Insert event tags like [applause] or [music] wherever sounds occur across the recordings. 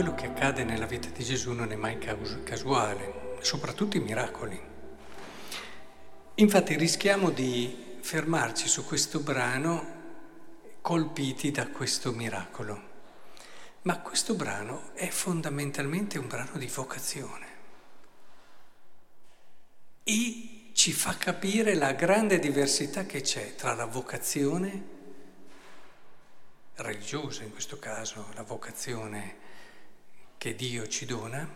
quello che accade nella vita di Gesù non è mai casuale, soprattutto i miracoli. Infatti rischiamo di fermarci su questo brano colpiti da questo miracolo. Ma questo brano è fondamentalmente un brano di vocazione e ci fa capire la grande diversità che c'è tra la vocazione religiosa, in questo caso la vocazione che Dio ci dona,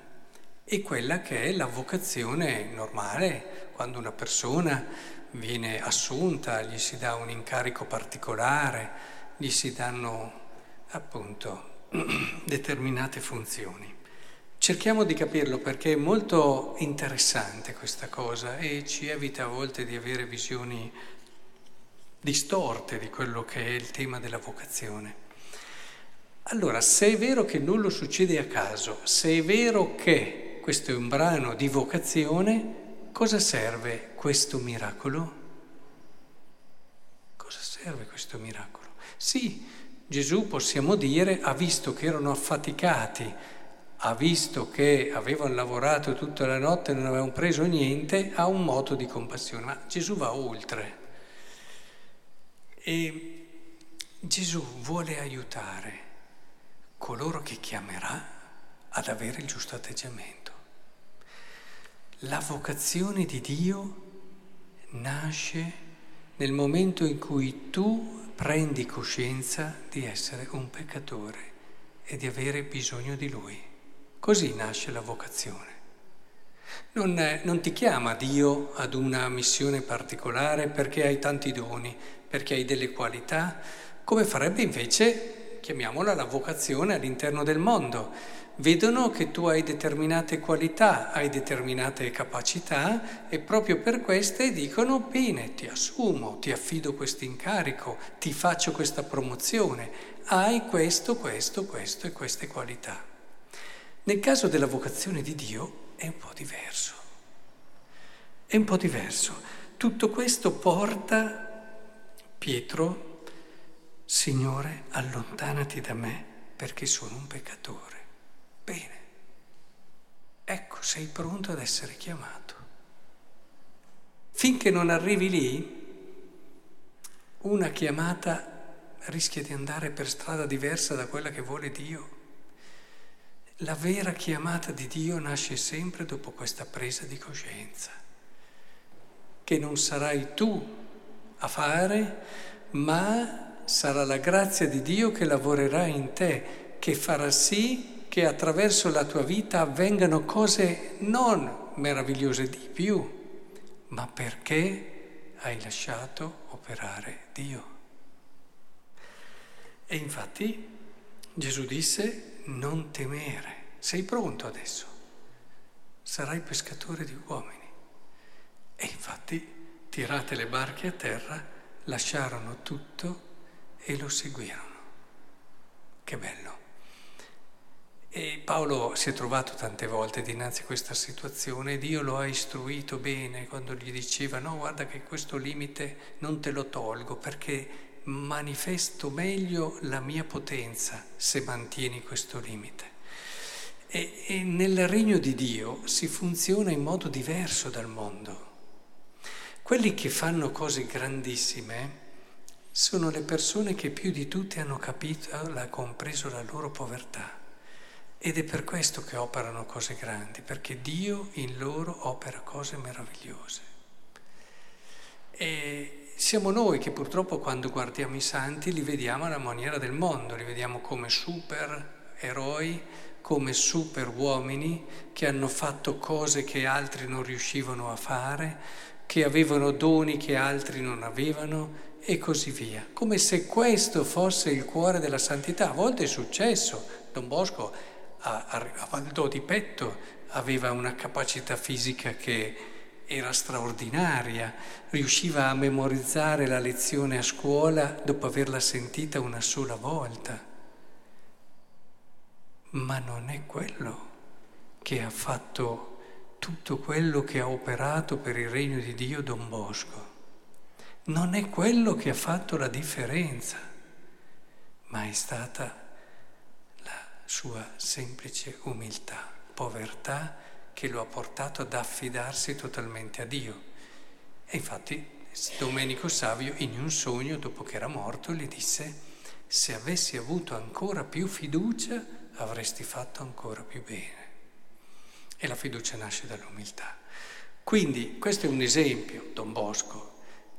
e quella che è la vocazione normale, quando una persona viene assunta, gli si dà un incarico particolare, gli si danno appunto [clears throat] determinate funzioni. Cerchiamo di capirlo perché è molto interessante questa cosa e ci evita a volte di avere visioni distorte di quello che è il tema della vocazione. Allora, se è vero che nulla succede a caso, se è vero che questo è un brano di vocazione, cosa serve questo miracolo? Cosa serve questo miracolo? Sì, Gesù possiamo dire ha visto che erano affaticati, ha visto che avevano lavorato tutta la notte e non avevano preso niente, ha un moto di compassione, ma Gesù va oltre. E Gesù vuole aiutare coloro che chiamerà ad avere il giusto atteggiamento. La vocazione di Dio nasce nel momento in cui tu prendi coscienza di essere un peccatore e di avere bisogno di Lui. Così nasce la vocazione. Non, non, ti chiama Dio ad una missione particolare perché hai tanti doni, perché hai delle qualità, come farebbe invece, chiamiamola la vocazione all'interno del mondo vedono che tu hai determinate qualità, hai determinate capacità e proprio per queste dicono bene, ti assumo, ti affido questo incarico, ti faccio questa promozione, hai questo, questo, questo e queste qualità. Nel caso della vocazione di Dio è un po' diverso. È un po' diverso. Tutto questo porta Pietro, Signore, allontanati da me perché sono un peccatore. Bene, ecco, sei pronto ad essere chiamato. Finché non arrivi lì, una chiamata rischia di andare per strada diversa da quella che vuole Dio. La vera chiamata di Dio nasce sempre dopo questa presa di coscienza, che non sarai tu a fare, ma sarà la grazia di Dio che lavorerà in te, che farà sì che attraverso la tua vita avvengano cose non meravigliose di più, ma perché hai lasciato operare Dio. E infatti Gesù disse, non temere, sei pronto adesso, sarai pescatore di uomini. E infatti, tirate le barche a terra, lasciarono tutto e lo seguirono. Che bello. E Paolo si è trovato tante volte dinanzi a questa situazione e Dio lo ha istruito bene quando gli diceva no, guarda che questo limite non te lo tolgo perché manifesto meglio la mia potenza se mantieni questo limite. E, e nel regno di Dio si funziona in modo diverso dal mondo. Quelli che fanno cose grandissime sono le persone che più di tutte hanno capito, hanno compreso la loro povertà. Ed è per questo che operano cose grandi, perché Dio in loro opera cose meravigliose. E siamo noi che purtroppo quando guardiamo i santi li vediamo alla maniera del mondo, li vediamo come super eroi, come super uomini che hanno fatto cose che altri non riuscivano a fare, che avevano doni che altri non avevano e così via. Come se questo fosse il cuore della santità. A volte è successo. Don Bosco a, di Petto aveva una capacità fisica che era straordinaria, riusciva a memorizzare la lezione a scuola dopo averla sentita una sola volta. Ma non è quello che ha fatto tutto quello che ha operato per il regno di Dio Don Bosco. Non è quello che ha fatto la differenza, ma è stata sua semplice umiltà, povertà che lo ha portato ad affidarsi totalmente a Dio. E infatti Domenico Savio in un sogno, dopo che era morto, gli disse, se avessi avuto ancora più fiducia avresti fatto ancora più bene. E la fiducia nasce dall'umiltà. Quindi questo è un esempio, Don Bosco,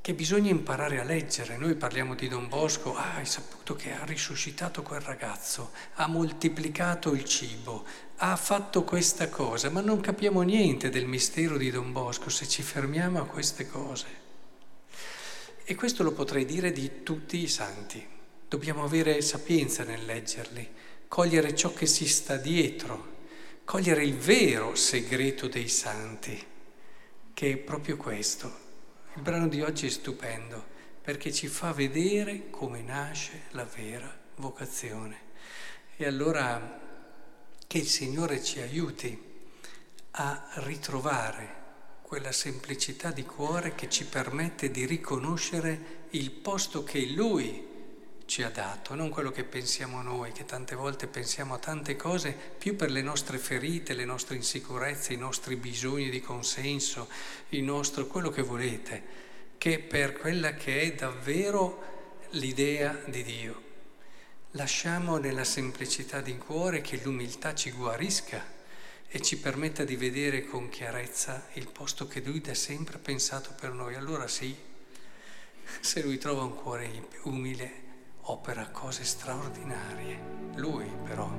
che bisogna imparare a leggere. Noi parliamo di Don Bosco, ah, hai saputo che ha risuscitato quel ragazzo, ha moltiplicato il cibo, ha fatto questa cosa, ma non capiamo niente del mistero di Don Bosco se ci fermiamo a queste cose. E questo lo potrei dire di tutti i santi. Dobbiamo avere sapienza nel leggerli, cogliere ciò che si sta dietro, cogliere il vero segreto dei santi, che è proprio questo, il brano di oggi è stupendo perché ci fa vedere come nasce la vera vocazione. E allora che il Signore ci aiuti a ritrovare quella semplicità di cuore che ci permette di riconoscere il posto che Lui ci ha dato, non quello che pensiamo noi, che tante volte pensiamo a tante cose più per le nostre ferite, le nostre insicurezze, i nostri bisogni di consenso, il nostro quello che volete, che per quella che è davvero l'idea di Dio. Lasciamo nella semplicità di cuore che l'umiltà ci guarisca e ci permetta di vedere con chiarezza il posto che Lui da sempre ha pensato per noi. Allora sì, se Lui trova un cuore umile, opera cose straordinarie. Lui però